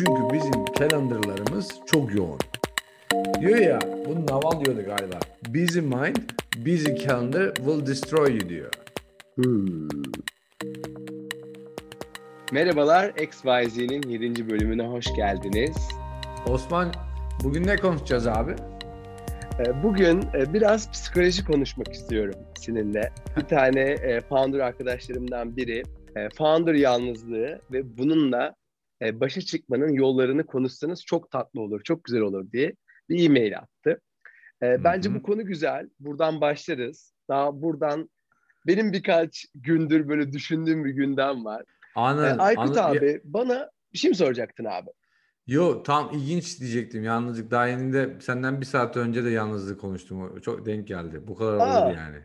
Çünkü bizim calendarlarımız çok yoğun. Diyor ya, bunu Naval diyordu galiba. Busy mind, busy calendar will destroy you diyor. Hmm. Merhabalar, XYZ'nin 7. bölümüne hoş geldiniz. Osman, bugün ne konuşacağız abi? Ee, bugün e, biraz psikoloji konuşmak istiyorum seninle. Bir tane e, founder arkadaşlarımdan biri e, founder yalnızlığı ve bununla başa çıkmanın yollarını konuşsanız çok tatlı olur, çok güzel olur diye bir e-mail attı. Bence Hı-hı. bu konu güzel. Buradan başlarız. Daha buradan benim birkaç gündür böyle düşündüğüm bir gündem var. Anladım. Aykut anladım. abi bana bir şey mi soracaktın abi? Yo tam ilginç diyecektim yalnızlık. Daha yeni de senden bir saat önce de yalnızlık konuştum. Çok denk geldi. Bu kadar Aa, olur yani.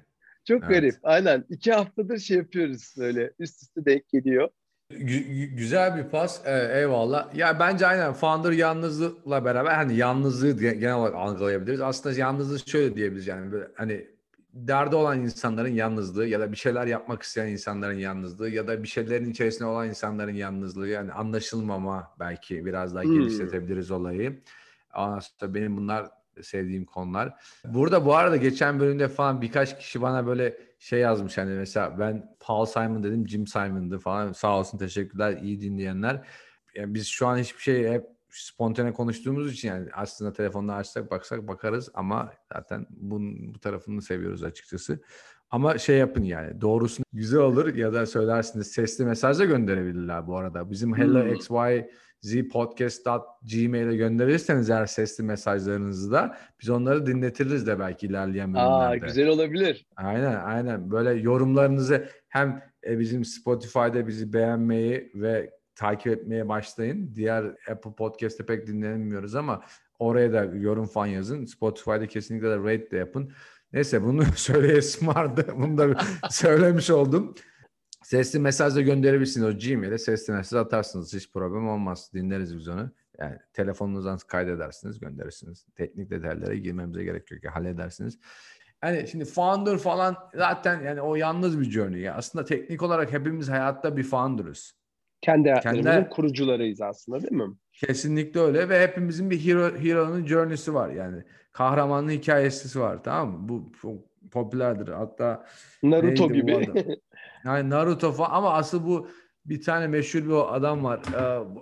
Çok evet. garip. Aynen. İki haftadır şey yapıyoruz böyle üst üste denk geliyor. Gü- güzel bir pas. Ee, eyvallah. Ya bence aynen founder yalnızlıkla beraber hani yalnızlığı genel olarak algılayabiliriz. Aslında yalnızlığı şöyle diyebiliriz yani böyle hani derdi olan insanların yalnızlığı ya da bir şeyler yapmak isteyen insanların yalnızlığı ya da bir şeylerin içerisinde olan insanların yalnızlığı yani anlaşılmama belki biraz daha hmm. genişletebiliriz olayı. Aslında benim bunlar sevdiğim konular. Burada bu arada geçen bölümde falan birkaç kişi bana böyle şey yazmış hani mesela ben Paul Simon dedim Jim Simon'dı falan sağ olsun teşekkürler iyi dinleyenler. Yani biz şu an hiçbir şey hep spontane konuştuğumuz için yani aslında telefonla açsak baksak bakarız ama zaten bunun, bu tarafını seviyoruz açıkçası. Ama şey yapın yani doğrusu güzel olur ya da söylersiniz sesli mesaj da gönderebilirler bu arada. Bizim hello hmm. Xyz podcast.gmail'e gönderirseniz eğer sesli mesajlarınızı da biz onları dinletiriz de belki ilerleyen bölümlerde. Aa, güzel olabilir. Aynen aynen böyle yorumlarınızı hem e, bizim Spotify'da bizi beğenmeyi ve takip etmeye başlayın. Diğer Apple Podcast'te pek dinlenmiyoruz ama oraya da yorum falan yazın. Spotify'da kesinlikle de rate de yapın. Neyse bunu söyleyesim vardı. Bunu da söylemiş oldum. Sesli mesaj da gönderebilirsiniz. O Gmail'e sesli mesaj atarsınız. Hiç problem olmaz. Dinleriz biz onu. Yani telefonunuzdan kaydedersiniz, gönderirsiniz. Teknik detaylara girmemize gerek yok. Halledersiniz. Yani şimdi founder falan zaten yani o yalnız bir journey. Ya. Aslında teknik olarak hepimiz hayatta bir founder'ız. Kendi hayatlarımızın Kendi... kurucularıyız aslında değil mi? Kesinlikle öyle ve hepimizin bir hero, hero'nun journey'si var yani. Kahramanın hikayesi var tamam mı? Bu çok popülerdir. Hatta Naruto gibi. yani Naruto falan ama asıl bu bir tane meşhur bir adam var. Ee,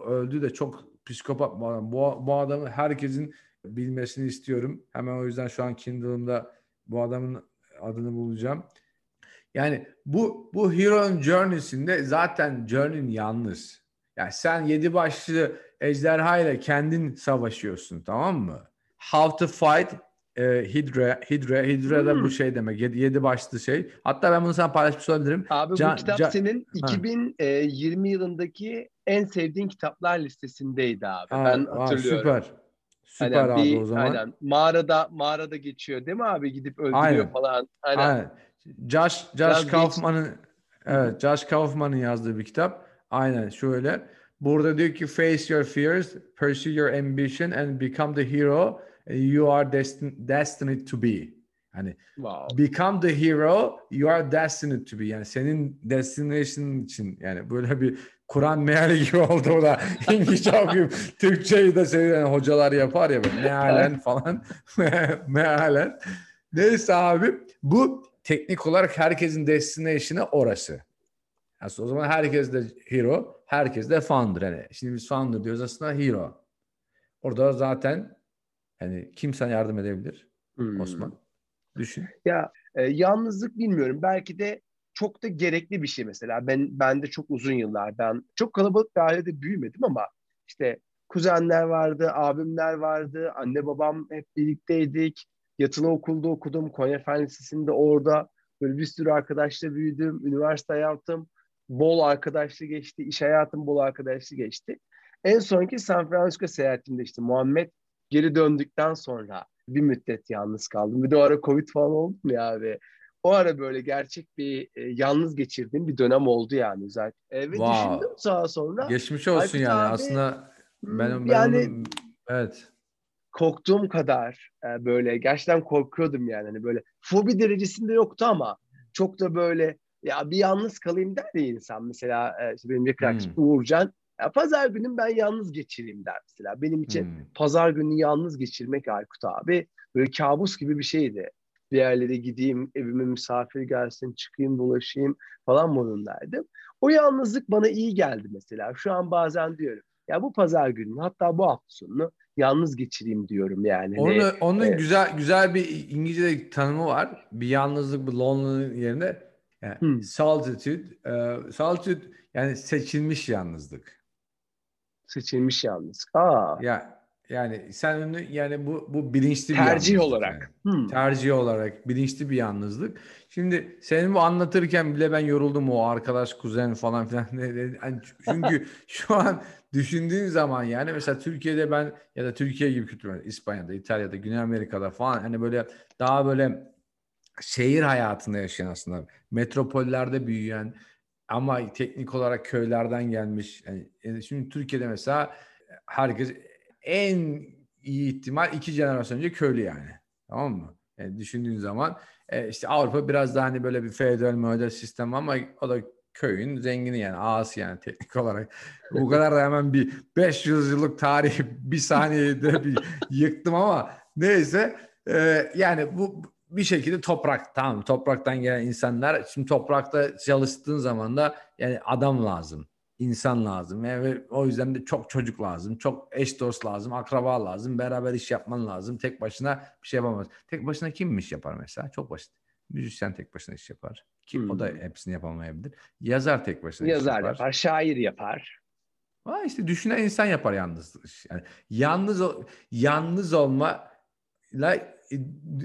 öldü de çok psikopat bu adam. Bu, bu adamı herkesin bilmesini istiyorum. Hemen o yüzden şu an Kindle'ımda bu adamın adını bulacağım. Yani bu bu Hero'nun Journey'sinde zaten Journey'nin yalnız. Yani sen yedi başlı ejderha ile kendin savaşıyorsun tamam mı? How to fight e, Hydra, Hydra, Hydra da hmm. bu şey demek. Yedi, yedi başlı şey. Hatta ben bunu sana paylaşmış olabilirim. Abi Can, bu kitap Can, senin 2020 e, yılındaki en sevdiğin kitaplar listesindeydi abi. Aa, ben hatırlıyorum. Aa, süper. Süper aynen, abi bir, o zaman. Aynen. Mağarada mağarada geçiyor değil mi abi? Gidip öldürüyor aynen. falan. Aynen. aynen. Josh Josh Kaufman'ın evet Josh Kaufman'ın yazdığı bir kitap. Aynen şöyle. Burada diyor ki face your fears, pursue your ambition and become the hero you are destin destined to be. Hani wow. become the hero you are destined to be. Yani senin destination için yani böyle bir Kur'an meali gibi oldu o da. İngilizce okuyup Türkçeyi de seviyen hocalar yapar ya böyle mealen falan. mealen. Neyse abi bu teknik olarak herkesin destination'ı orası. Aslında o zaman herkes de hero, herkes de founder. Yani şimdi biz founder diyoruz aslında hero. Orada zaten yani kim sana yardım edebilir hmm. Osman? Düşün. Ya e, yalnızlık bilmiyorum. Belki de çok da gerekli bir şey mesela. Ben ben de çok uzun yıllar ben çok kalabalık bir ailede büyümedim ama işte kuzenler vardı, abimler vardı, anne babam hep birlikteydik. Yatılı okulda okudum. Konya Fen Lisesi'nde orada böyle bir sürü arkadaşla büyüdüm. Üniversite hayatım bol arkadaşlı geçti. iş hayatım bol arkadaşlı geçti. En sonki San Francisco seyahatimde işte Muhammed geri döndükten sonra bir müddet yalnız kaldım. Bir de o ara Covid falan oldu mu ya abi? O ara böyle gerçek bir e, yalnız geçirdiğim bir dönem oldu yani özellikle. E, ve wow. düşündüm sağa sonra. Geçmiş olsun Aykut yani abi, aslında ben, ben yani onu, evet korktuğum kadar e, böyle gerçekten korkuyordum yani. Hani böyle fobi derecesinde yoktu ama çok da böyle ya bir yalnız kalayım der ya insan. Mesela e, işte benim yakın hmm. Uğurcan Ya pazar günüm ben yalnız geçireyim der mesela. Benim için Hmm. pazar günü yalnız geçirmek Aykut abi böyle kabus gibi bir şeydi. Bir yerlere gideyim, evime misafir gelsin, çıkayım, dolaşayım falan modundaydım. O yalnızlık bana iyi geldi mesela. Şu an bazen diyorum ya bu pazar günü hatta bu hafta sonunu yalnız geçireyim diyorum yani. Hani, Onu, onun e, güzel güzel bir İngilizce tanımı var. Bir yalnızlık, bir lonely yerine yani Hmm. solitude, e, solitude yani seçilmiş yalnızlık. Seçilmiş yalnız. Aa, Ya yani sen onu yani bu bu bilinçli bir tercih olarak. yani. Hmm. Tercih olarak bilinçli bir yalnızlık. Şimdi senin bu anlatırken bile ben yoruldum o arkadaş kuzen falan filan. Hani Çünkü şu an düşündüğün zaman yani mesela Türkiye'de ben ya da Türkiye gibi kültürler İspanya'da, İtalya'da, Güney Amerika'da falan hani böyle daha böyle şehir hayatında yaşayan aslında metropollerde büyüyen ama teknik olarak köylerden gelmiş. Yani, yani şimdi Türkiye'de mesela herkes en iyi ihtimal iki jenerasyon önce köylü yani. Tamam mı? Yani düşündüğün zaman e, işte Avrupa biraz daha hani böyle bir feodal model sistem ama o da köyün zengini yani ağası yani teknik olarak. Bu kadar da hemen bir 500 yıllık tarihi bir saniyede bir yıktım ama neyse e, yani bu bir şekilde toprak tamam topraktan gelen insanlar şimdi toprakta çalıştığın zaman da yani adam lazım insan lazım. Yani o yüzden de çok çocuk lazım çok eş dost lazım akraba lazım beraber iş yapman lazım. Tek başına bir şey yapamaz. Tek başına kim iş yapar mesela? Çok basit. Müzisyen tek başına iş yapar. Kim? O da Hmm. hepsini yapamayabilir. Yazar tek başına iş Yazar yapar. yapar, şair yapar. Ha işte düşünen insan yapar yalnız. Yani yalnız yalnız olmayla e,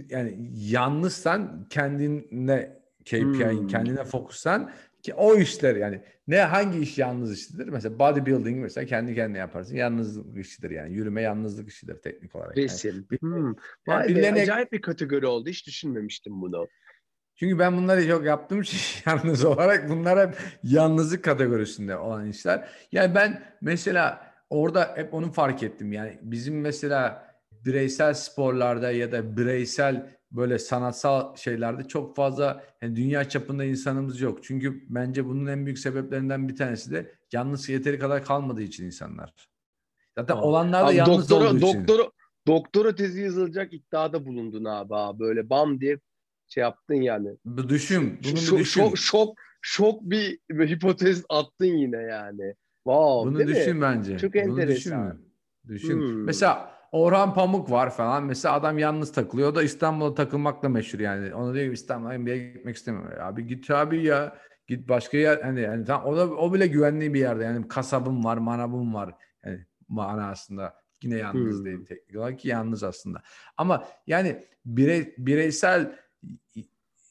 yani yalnızsan kendine KPI'in Hmm. kendine fokuslan ki o işler yani ne hangi iş yalnız işidir? Mesela bodybuilding mesela kendi kendine yaparsın. Yalnızlık işidir yani. Yürüme yalnızlık işidir teknik olarak. Yani Resim. bir- Hmm. yani birilerine- acayip bir kategori oldu. Hiç düşünmemiştim bunu. Çünkü ben bunları çok yaptığım için yalnız olarak bunlar hep yalnızlık kategorisinde olan işler. Yani ben mesela orada hep onu fark ettim. Yani bizim mesela bireysel sporlarda ya da bireysel böyle sanatsal şeylerde çok fazla yani dünya çapında insanımız yok. Çünkü bence bunun en büyük sebeplerinden bir tanesi de yalnız yeteri kadar kalmadığı için insanlar. Zaten olanlar da Abi yalnız doktora, olduğu için. doktora, doktora tezi yazılacak iddiada bulundun abi. ha. Böyle bam diye şey yaptın yani. Bu düşün. Bunu bir düşün. şok, şok, şok bir, bir hipotez attın yine yani. Wow, Bunu değil mi? düşün bence. Çok Bunu enteresan. Düşün. Düşün. Hmm. Mesela Orhan Pamuk var falan. Mesela adam yalnız takılıyor. O da İstanbul'a takılmakla meşhur yani. Ona diyor ki İstanbul'a NBA'ye gitmek istemiyorum. Abi git abi ya. Git başka yer. Hani, yani tam, o, da, o bile güvenli bir yerde. Yani kasabım var, manabım var. Yani manasında. Yine yalnız Hmm. değil teknik olarak ki yalnız aslında. Ama yani birey, bireysel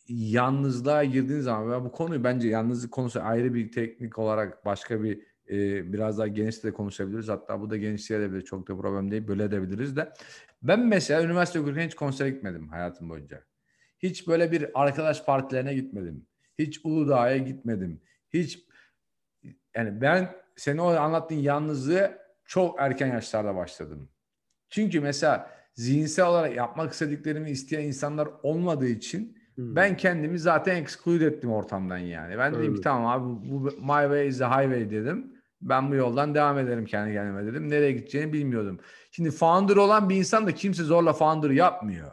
yalnızlığa girdiğin zaman ve bu konuyu bence yalnızlık konusu ayrı bir teknik olarak başka bir e, biraz daha geniş de konuşabiliriz. Hatta bu da genişleyebilir. Çok da problem değil. Böyle edebiliriz de. Ben mesela üniversite okurken hiç konsere gitmedim hayatım boyunca. Hiç böyle bir arkadaş partilerine gitmedim. Hiç Uludağ'a gitmedim. Hiç yani ben senin o anlattığın yalnızlığı çok erken yaşlarda başladım. Çünkü mesela zihinsel olarak yapmak istediklerimi isteyen insanlar olmadığı için Hmm. ben kendimi zaten exclude ettim ortamdan yani. Ben dedim ki Evet. tamam abi bu my way is the highway dedim. Ben bu yoldan devam ederim kendi kendime dedim. Nereye gideceğini bilmiyordum. Şimdi founder olan bir insan da kimse zorla founder yapmıyor.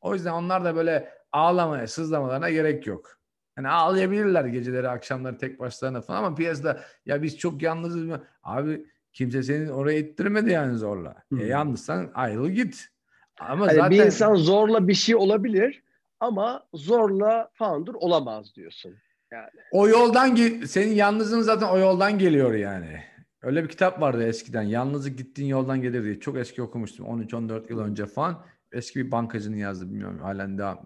O yüzden onlar da böyle ağlamaya, sızlamalarına gerek yok. Yani ağlayabilirler geceleri, akşamları tek başlarına falan ama piyasada ya biz çok yalnızız mı? Abi kimse senin oraya ittirmedi yani zorla. Hmm. E, yalnızsan ayrıl git. Ama Hani zaten bir insan zorla bir şey olabilir ama zorla founder olamaz diyorsun. O yoldan senin yalnızlığın zaten o yoldan geliyor yani. Öyle bir kitap vardı eskiden. Yalnızlık gittiğin yoldan gelir diye. Çok eski okumuştum. 13-14 yıl önce falan. Eski bir bankacının yazdı. Bilmiyorum halen daha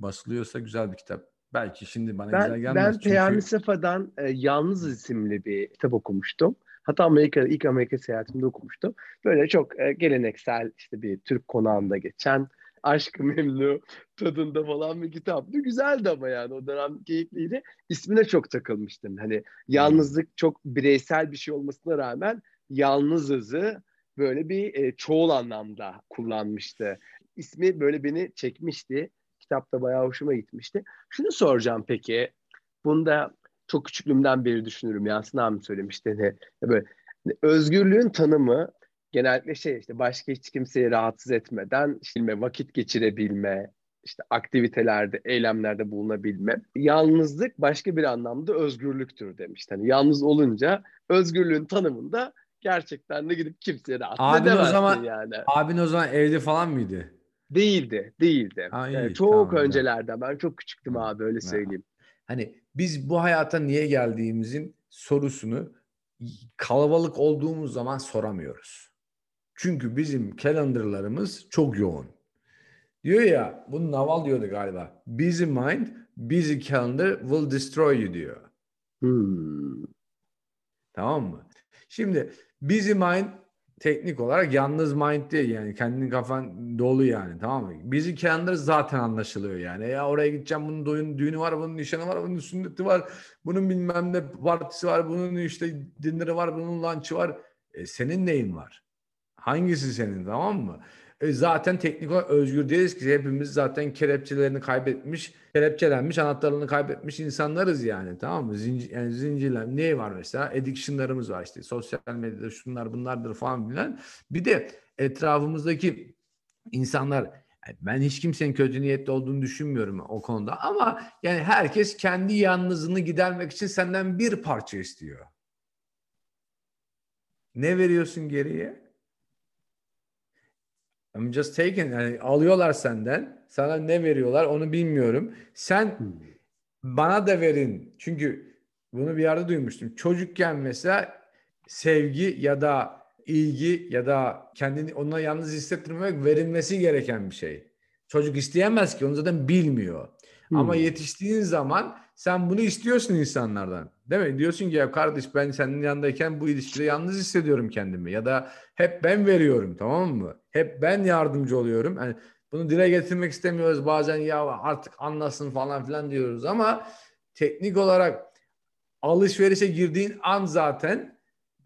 basılıyorsa güzel bir kitap. Belki şimdi bana güzel Ben, gelmez. ben çünkü... Peyami Safa'dan e, Yalnız isimli bir kitap okumuştum. Hatta Amerika, ilk Amerika seyahatimde okumuştum. Böyle çok e, geleneksel işte bir Türk konağında geçen Aşk-ı Memnu tadında falan bir kitaptı. Güzeldi ama yani o dönem keyifliydi. İsmine çok takılmıştım. Hani yalnızlık çok bireysel bir şey olmasına rağmen yalnızızı böyle bir e, çoğul anlamda kullanmıştı. İsmi böyle beni çekmişti. Kitapta bayağı hoşuma gitmişti. Şunu soracağım peki. Bunda çok küçüklüğümden beri düşünürüm. Yasin abi söylemişti. Hani böyle Özgürlüğün tanımı genellikle şey işte başka hiç kimseyi rahatsız etmeden işte vakit geçirebilme, işte aktivitelerde, eylemlerde bulunabilme. Yalnızlık başka bir anlamda özgürlüktür demiş. Hani yalnız olunca özgürlüğün tanımında gerçekten de gidip kimseye rahatsız abin edemezsin o zaman, yani. Abin o zaman evli falan mıydı? Değildi, değildi. Ha, iyi, yani çok tamam, öncelerde. Ben çok küçüktüm Hı. abi öyle Ha. söyleyeyim. Hani biz bu hayata niye geldiğimizin sorusunu kalabalık olduğumuz zaman soramıyoruz. Çünkü bizim calendarlarımız çok yoğun. Diyor ya, bunu Naval diyordu galiba. Busy mind, busy calendar will destroy you diyor. Hmm. Tamam mı? Şimdi busy mind teknik olarak yalnız mind değil yani kendinin kafan dolu yani tamam mı? Busy calendar zaten anlaşılıyor yani. Ya oraya gideceğim bunun düğünü, düğünü var, bunun nişanı var, bunun sünneti var, bunun bilmem ne partisi var, bunun işte dinleri var, bunun lunch'ı var. E, senin neyin var? Hangisi senin tamam mı? E, zaten teknik olarak özgür değiliz ki hepimiz zaten kelepçelerini kaybetmiş, kelepçelenmiş, anahtarlarını kaybetmiş insanlarız yani tamam mı? Zincir, yani zincirler ne var mesela? Addiction'larımız var işte sosyal medyada şunlar bunlardır falan filan. Bir de etrafımızdaki insanlar yani ben hiç kimsenin kötü niyetli olduğunu düşünmüyorum o konuda ama yani herkes kendi yalnızlığını gidermek için senden bir parça istiyor. Ne veriyorsun geriye? I'm just taking yani alıyorlar senden. Sana ne veriyorlar onu bilmiyorum. Sen Hmm. bana da verin. Çünkü bunu bir yerde duymuştum. Çocukken mesela sevgi ya da ilgi ya da kendini ona yalnız hissettirmemek verilmesi gereken bir şey. Çocuk isteyemez ki onu zaten bilmiyor. Ama Hmm. yetiştiğin zaman sen bunu istiyorsun insanlardan. Değil mi? Diyorsun ki ya kardeş ben senin yanındayken bu ilişkide yalnız hissediyorum kendimi. Ya da hep ben veriyorum tamam mı? Hep ben yardımcı oluyorum. Yani bunu dile getirmek istemiyoruz. Bazen ya artık anlasın falan filan diyoruz ama teknik olarak alışverişe girdiğin an zaten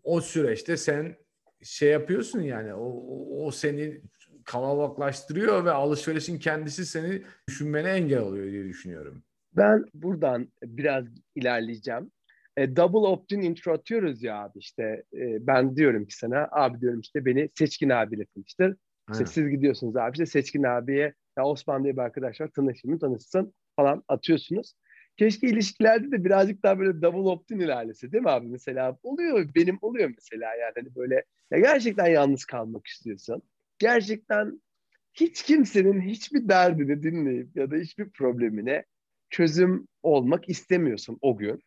o süreçte sen şey yapıyorsun yani o, o, seni kalabalıklaştırıyor ve alışverişin kendisi seni düşünmene engel oluyor diye düşünüyorum. Ben buradan biraz ilerleyeceğim. E, double opt-in intro atıyoruz ya abi işte e, ben diyorum ki sana abi diyorum işte beni Seçkin abiyle tanıştır. İşte Aynen. siz gidiyorsunuz abi işte Seçkin abiye ya Osman diye bir arkadaş var tanışayım tanışsın falan atıyorsunuz. Keşke ilişkilerde de birazcık daha böyle double opt-in ilerlese değil mi abi? Mesela oluyor benim oluyor mesela yani hani böyle ya gerçekten yalnız kalmak istiyorsun. Gerçekten hiç kimsenin hiçbir derdini dinleyip ya da hiçbir problemine çözüm olmak istemiyorsun o gün.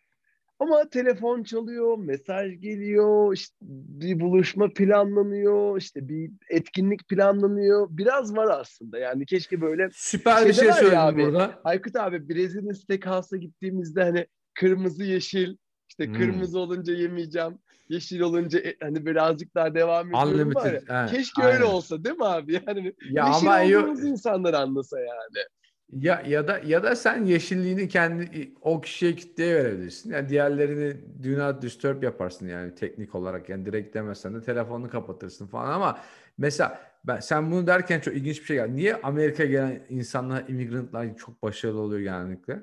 Ama telefon çalıyor, mesaj geliyor, işte bir buluşma planlanıyor, işte bir etkinlik planlanıyor. Biraz var aslında yani keşke böyle Süper bir şey söyledin abi, burada. Aykut abi Brezilya Steakhouse'a gittiğimizde hani kırmızı yeşil işte Hmm. kırmızı olunca yemeyeceğim. Yeşil olunca e, hani birazcık daha devam ediyorum. Unlimited. he, Keşke aynen. öyle olsa değil mi abi? Yani Ya yeşil ama olduğumuz insanlar anlasa yani. Ya ya da ya da sen yeşilliğini kendi o kişiye kitleye verebilirsin. Yani diğerlerini do not disturb yaparsın yani teknik olarak yani direkt demesen de telefonunu kapatırsın falan ama mesela ben sen bunu derken çok ilginç bir şey geldi. Niye Amerika'ya gelen insanlar, immigrantlar çok başarılı oluyor genellikle?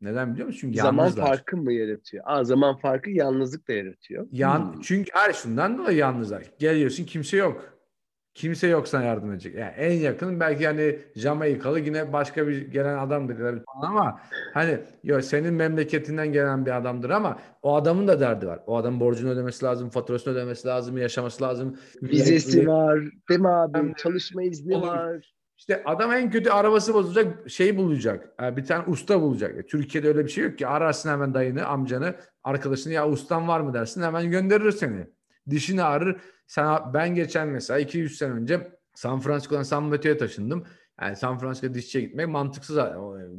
Neden biliyor musun? Çünkü Zaman yalnızlar. farkı mı yaratıyor? Aa, zaman farkı yalnızlık da yaratıyor. Yan, Hmm. Çünkü her şundan dolayı yalnızlar. Geliyorsun kimse yok. Kimse yok sana yardım edecek. Yani en yakın belki hani Jamaikalı yine başka bir gelen adamdır ama hani yo, senin memleketinden gelen bir adamdır ama o adamın da derdi var. O adam borcunu ödemesi lazım, faturasını ödemesi lazım, yaşaması lazım. Vizesi var, değil mi abi? De- Çalışma izni Olur. var. İşte adam en kötü arabası bozulacak şey bulacak. Yani bir tane usta bulacak. E, Türkiye'de öyle bir şey yok ki. Ararsın hemen dayını, amcanı, arkadaşını ya ustan var mı dersin hemen gönderir seni. Dişini ağrır. Sen, ben geçen mesela 200 sene önce San Francisco'dan San Mateo'ya taşındım. Yani San Francisco dişçiye gitmek mantıksız.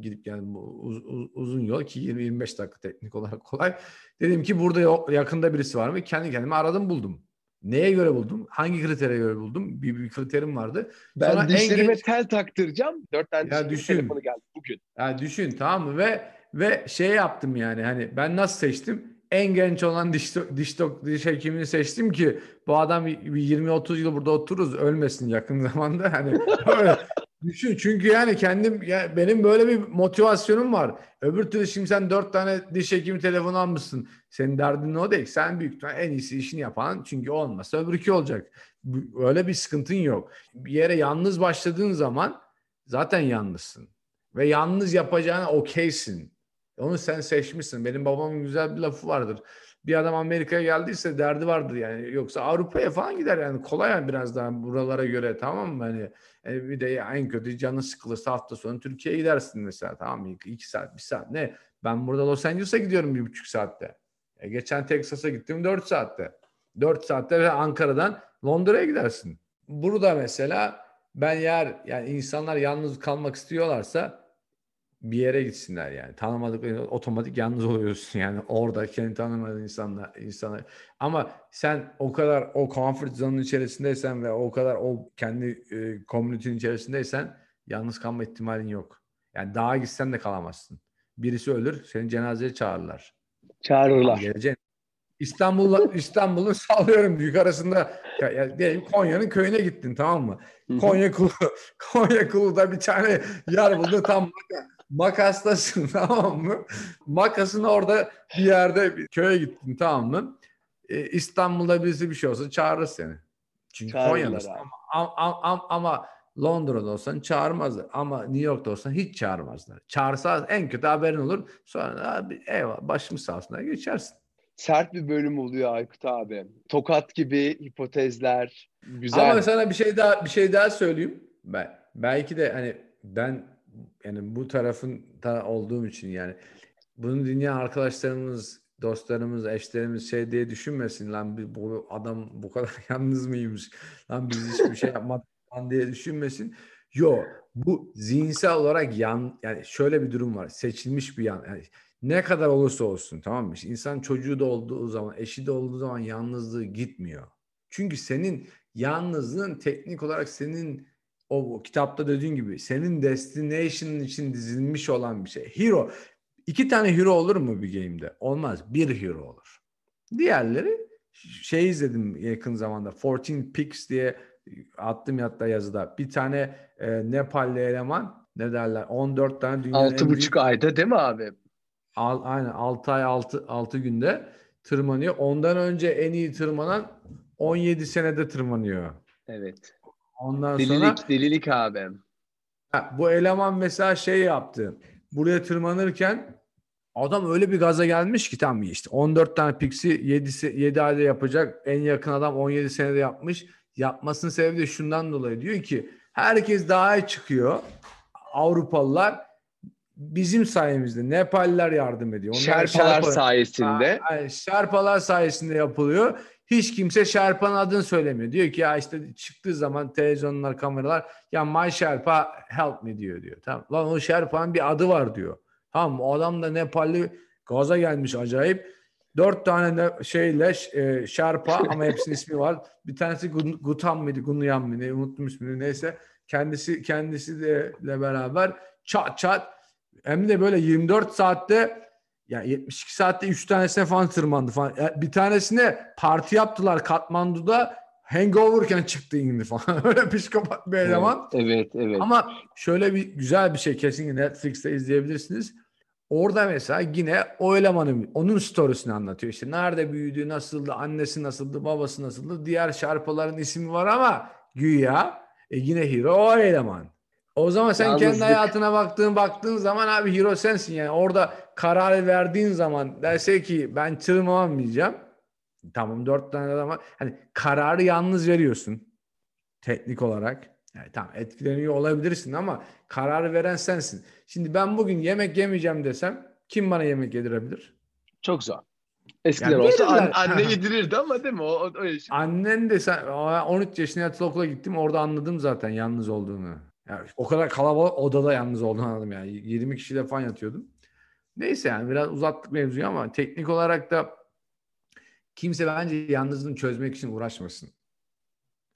Gidip yani uz- uz- uzun yol ki 20-25 dakika teknik olarak kolay. Dedim ki burada yakında birisi var mı? Kendi kendime aradım buldum. Neye göre buldum? Hangi kritere göre buldum? Bir, bir kriterim vardı. Ben Sonra dişlerime genç- tel taktıracağım. Dört tane Ya düşün. telefonu geldi bugün. Ya düşün tamam mı? Ve ve şey yaptım yani hani ben nasıl seçtim? En genç olan diş diş diş hekimini seçtim ki bu adam bir 20-30 yıl burada otururuz ölmesin yakın zamanda hani düşün çünkü yani kendim ya benim böyle bir motivasyonum var. Öbür türlü şimdi sen dört tane diş hekimi telefonu almışsın. Senin derdin o değil. Sen büyük en iyisi işini yapan çünkü olmazsa öbürkü olacak. Öyle bir sıkıntın yok. Bir yere yalnız başladığın zaman zaten yalnızsın. Ve yalnız yapacağına okeysin. Onu sen seçmişsin. Benim babamın güzel bir lafı vardır. Bir adam Amerika'ya geldiyse derdi vardır yani. Yoksa Avrupa'ya falan gider yani. Kolay yani biraz daha buralara göre tamam mı? Hani e, bir de en kötü canı sıkılırsa hafta sonu Türkiye'ye gidersin mesela tamam mı? İki saat, bir saat ne? Ben burada Los Angeles'a gidiyorum bir buçuk saatte. E, geçen Texas'a gittim dört saatte. Dört saatte ve Ankara'dan Londra'ya gidersin. Burada mesela ben yer yani insanlar yalnız kalmak istiyorlarsa bir yere gitsinler yani. Tanımadıkları otomatik yalnız oluyorsun yani orada kendi tanımadığın insanlar insanlar. Ama sen o kadar o comfort zone'un içerisindeysen ve o kadar o kendi e, community'nin içerisindeysen yalnız kalma ihtimalin yok. Yani dağa gitsen de kalamazsın. Birisi ölür, seni cenazeye çağırırlar. Çağırırlar. Geleceksin. İstanbul'la İstanbul'un sallıyorum yukarısında ya, ya diyelim Konya'nın köyüne gittin tamam mı? Konya Kulu Konya Kulu'da bir tane yer buldu tam makastasın tamam mı? Makasın orada bir yerde bir köye gittin tamam mı? Ee, İstanbul'da birisi bir şey olsa çağırır seni. Çünkü Konya'dasın ama, ama, ama, ama Londra'da olsan çağırmazlar. Ama New York'ta olsan hiç çağırmazlar. Çağırsa en kötü haberin olur. Sonra abi eyvallah başımız sağ olsun geçersin. Sert bir bölüm oluyor Aykut abi. Tokat gibi hipotezler. Güzel. Ama sana bir şey daha bir şey daha söyleyeyim. Ben belki de hani ben yani bu tarafın da olduğum için yani bunu dinleyen arkadaşlarımız, dostlarımız, eşlerimiz şey diye düşünmesin lan bu adam bu kadar yalnız mıymış? Lan biz hiçbir şey yapmadık lan diye düşünmesin. Yo bu zihinsel olarak yan yani şöyle bir durum var. Seçilmiş bir yan. Yani ne kadar olursa olsun tamam mı? İnsan çocuğu da olduğu zaman, eşi de olduğu zaman yalnızlığı gitmiyor. Çünkü senin yalnızlığın teknik olarak senin o, kitapta dediğin gibi senin destination'ın için dizilmiş olan bir şey. Hero. iki tane hero olur mu bir game'de? Olmaz. Bir hero olur. Diğerleri şey izledim yakın zamanda. 14 Picks diye attım hatta yazıda. Bir tane e, Nepalli eleman ne derler 14 tane Altı en büyük- buçuk ayda değil mi abi? Al, aynen 6 ay 6, 6 günde tırmanıyor. Ondan önce en iyi tırmanan 17 senede tırmanıyor. Evet. Ondan Delilik, sonra delilik abi. ha, bu eleman mesela şey yaptı. Buraya tırmanırken adam öyle bir gaza gelmiş ki tam işte 14 tane piksi 7, 7 ayda yapacak. En yakın adam 17 senede yapmış. Yapmasının sebebi de şundan dolayı diyor ki herkes dağa çıkıyor. Avrupalılar bizim sayemizde Nepalliler yardım ediyor. Onlar Şerpalar Şerpa- sayesinde. Ay, Şerpalar sayesinde yapılıyor. Hiç kimse Şerpa'nın adını söylemiyor. Diyor ki ya işte çıktığı zaman televizyonlar, kameralar ya My Şerpa help me diyor diyor. Tamam. Lan o Şerpa'nın bir adı var diyor. Tamam o adam da Nepalli gaza gelmiş acayip. Dört tane ne, şeyle e, Şerpa ama hepsinin ismi var. Bir tanesi Gutam mıydı, Gunyam mı ne unuttum ismini neyse. Kendisi kendisi de beraber çat çat hem de böyle 24 saatte ya 72 saatte 3 tanesine falan tırmandı falan. Ya bir tanesine parti yaptılar Katmandu'da hangoverken çıktı indi falan. Öyle psikopat bir eleman. Evet, evet. Ama şöyle bir güzel bir şey kesinlikle Netflix'te izleyebilirsiniz. Orada mesela yine o elemanın onun storiesini anlatıyor. İşte nerede büyüdü, nasıldı, annesi nasıldı, babası nasıldı. Diğer şarpaların ismi var ama güya e, yine hero o eleman. O zaman sen kendi Yalnızlık. hayatına baktığın baktığın zaman abi hero sensin yani. Orada kararı verdiğin zaman derse ki ben tırmanamayacağım. Tamam dört tane adam var. Hani kararı yalnız veriyorsun. Teknik olarak. Yani tamam etkileniyor olabilirsin ama kararı veren sensin. Şimdi ben bugün yemek yemeyeceğim desem kim bana yemek yedirebilir? Çok zor. Eskiden Yani olsa an- anne yedirirdi ama değil mi? O, o, öyle şey. Annen de sen Aa, 13 yaşında yatılı okula gittim orada anladım zaten yalnız olduğunu. Yani o kadar kalabalık odada yalnız olduğunu anladım yani. 20 kişiyle falan yatıyordum. Neyse yani biraz uzattık mevzuyu ama teknik olarak da kimse bence yalnızlığını çözmek için uğraşmasın.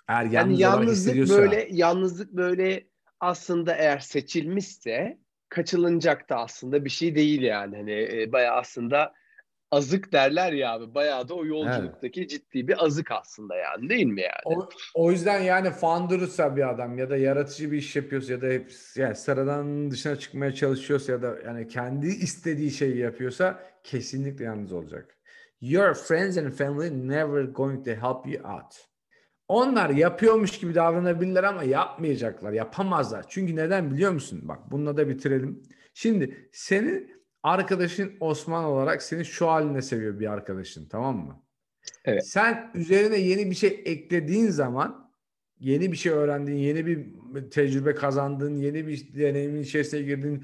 Eğer Yani yalnız olarak yalnızlık böyle yalnızlık böyle aslında eğer seçilmişse kaçılınacak da aslında bir şey değil yani. Hani e, bayağı aslında azık derler ya abi. Bayağı da o yolculuktaki ciddi bir azık aslında yani değil mi yani? O, o yüzden yani founder'sa bir adam ya da yaratıcı bir iş yapıyorsa ya da hep yani sıradan dışına çıkmaya çalışıyorsa ya da yani kendi istediği şeyi yapıyorsa kesinlikle yalnız olacak. Your friends and family never going to help you out. Onlar yapıyormuş gibi davranabilirler ama yapmayacaklar, yapamazlar. Çünkü neden biliyor musun? Bak bununla da bitirelim. Şimdi senin arkadaşın Osman olarak seni şu haline seviyor bir arkadaşın tamam mı? Evet. Sen üzerine yeni bir şey eklediğin zaman yeni bir şey öğrendiğin, yeni bir tecrübe kazandığın, yeni bir deneyimin içerisine girdiğin,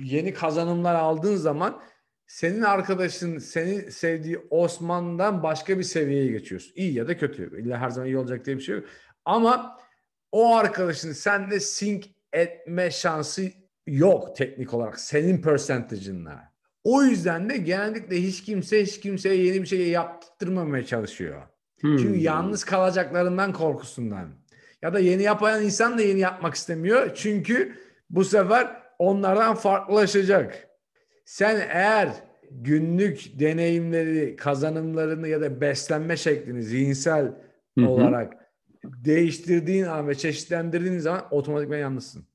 yeni kazanımlar aldığın zaman senin arkadaşın, seni sevdiği Osman'dan başka bir seviyeye geçiyorsun. İyi ya da kötü. İlla her zaman iyi olacak diye bir şey yok. Ama o arkadaşın sende sync etme şansı yok teknik olarak senin percentage'ınla. O yüzden de genellikle hiç kimse hiç kimseye yeni bir şey yaptırmamaya çalışıyor. Hmm. Çünkü yalnız kalacaklarından korkusundan. Ya da yeni yapan insan da yeni yapmak istemiyor. Çünkü bu sefer onlardan farklılaşacak. Sen eğer günlük deneyimleri, kazanımlarını ya da beslenme şeklini zihinsel Hı hı. olarak değiştirdiğin an ve çeşitlendirdiğin zaman otomatikman yalnızsın.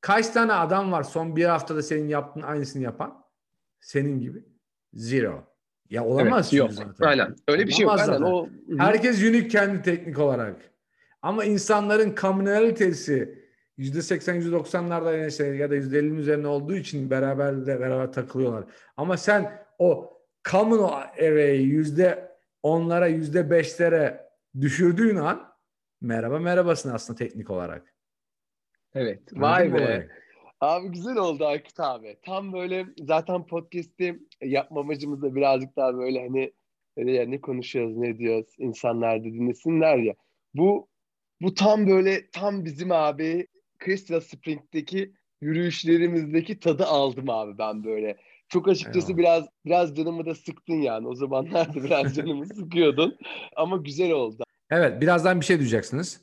Kaç tane adam var son bir haftada senin yaptığın aynısını yapan? Senin gibi. Zero. Ya olamaz Evet, yok. zaten. Aynen. Öyle bir şey yok. Olamaz Aynen. O. Herkes unik kendi teknik olarak. Ama insanların commonality'si %80-%90'larda işte ya da %50'nin üzerine olduğu için beraber de beraber takılıyorlar. Ama sen o common array'i yüzde onlara yüzde beşlere düşürdüğün an merhaba merhabasın aslında teknik olarak. Evet. Vay be. Abi güzel oldu Akit abi. Tam böyle zaten podcast'i yapma amacımız da birazcık daha böyle hani ya ne konuşuyoruz ne diyoruz insanlar da dinlesinler ya. Bu bu tam böyle tam bizim abi Crystal Spring'deki yürüyüşlerimizdeki tadı aldım abi ben böyle. Çok açıkçası Eyvallah. biraz biraz canımı da sıktın yani. O zamanlar da biraz canımı sıkıyordun. Ama güzel oldu. Evet birazdan bir şey duyacaksınız.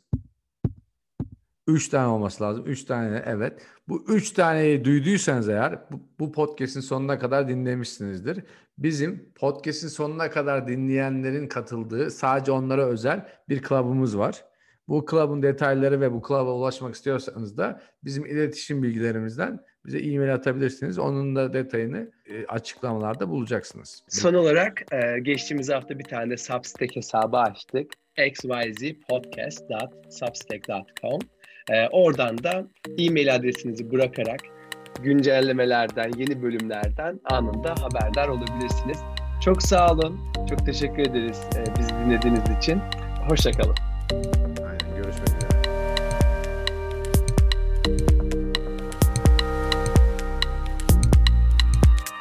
Üç tane olması lazım. Üç tane evet. Bu üç taneyi duyduysanız eğer bu, bu podcast'in sonuna kadar dinlemişsinizdir. Bizim podcast'in sonuna kadar dinleyenlerin katıldığı sadece onlara özel bir klubumuz var. Bu klubun detayları ve bu kluba ulaşmak istiyorsanız da bizim iletişim bilgilerimizden bize e-mail atabilirsiniz. Onun da detayını e, açıklamalarda bulacaksınız. Son olarak e, geçtiğimiz hafta bir tane Substack hesabı açtık. xyzpodcast.substack.com e, Oradan da e-mail adresinizi bırakarak güncellemelerden, yeni bölümlerden anında haberdar olabilirsiniz. Çok sağ olun. Çok teşekkür ederiz e, bizi dinlediğiniz için. Hoşçakalın.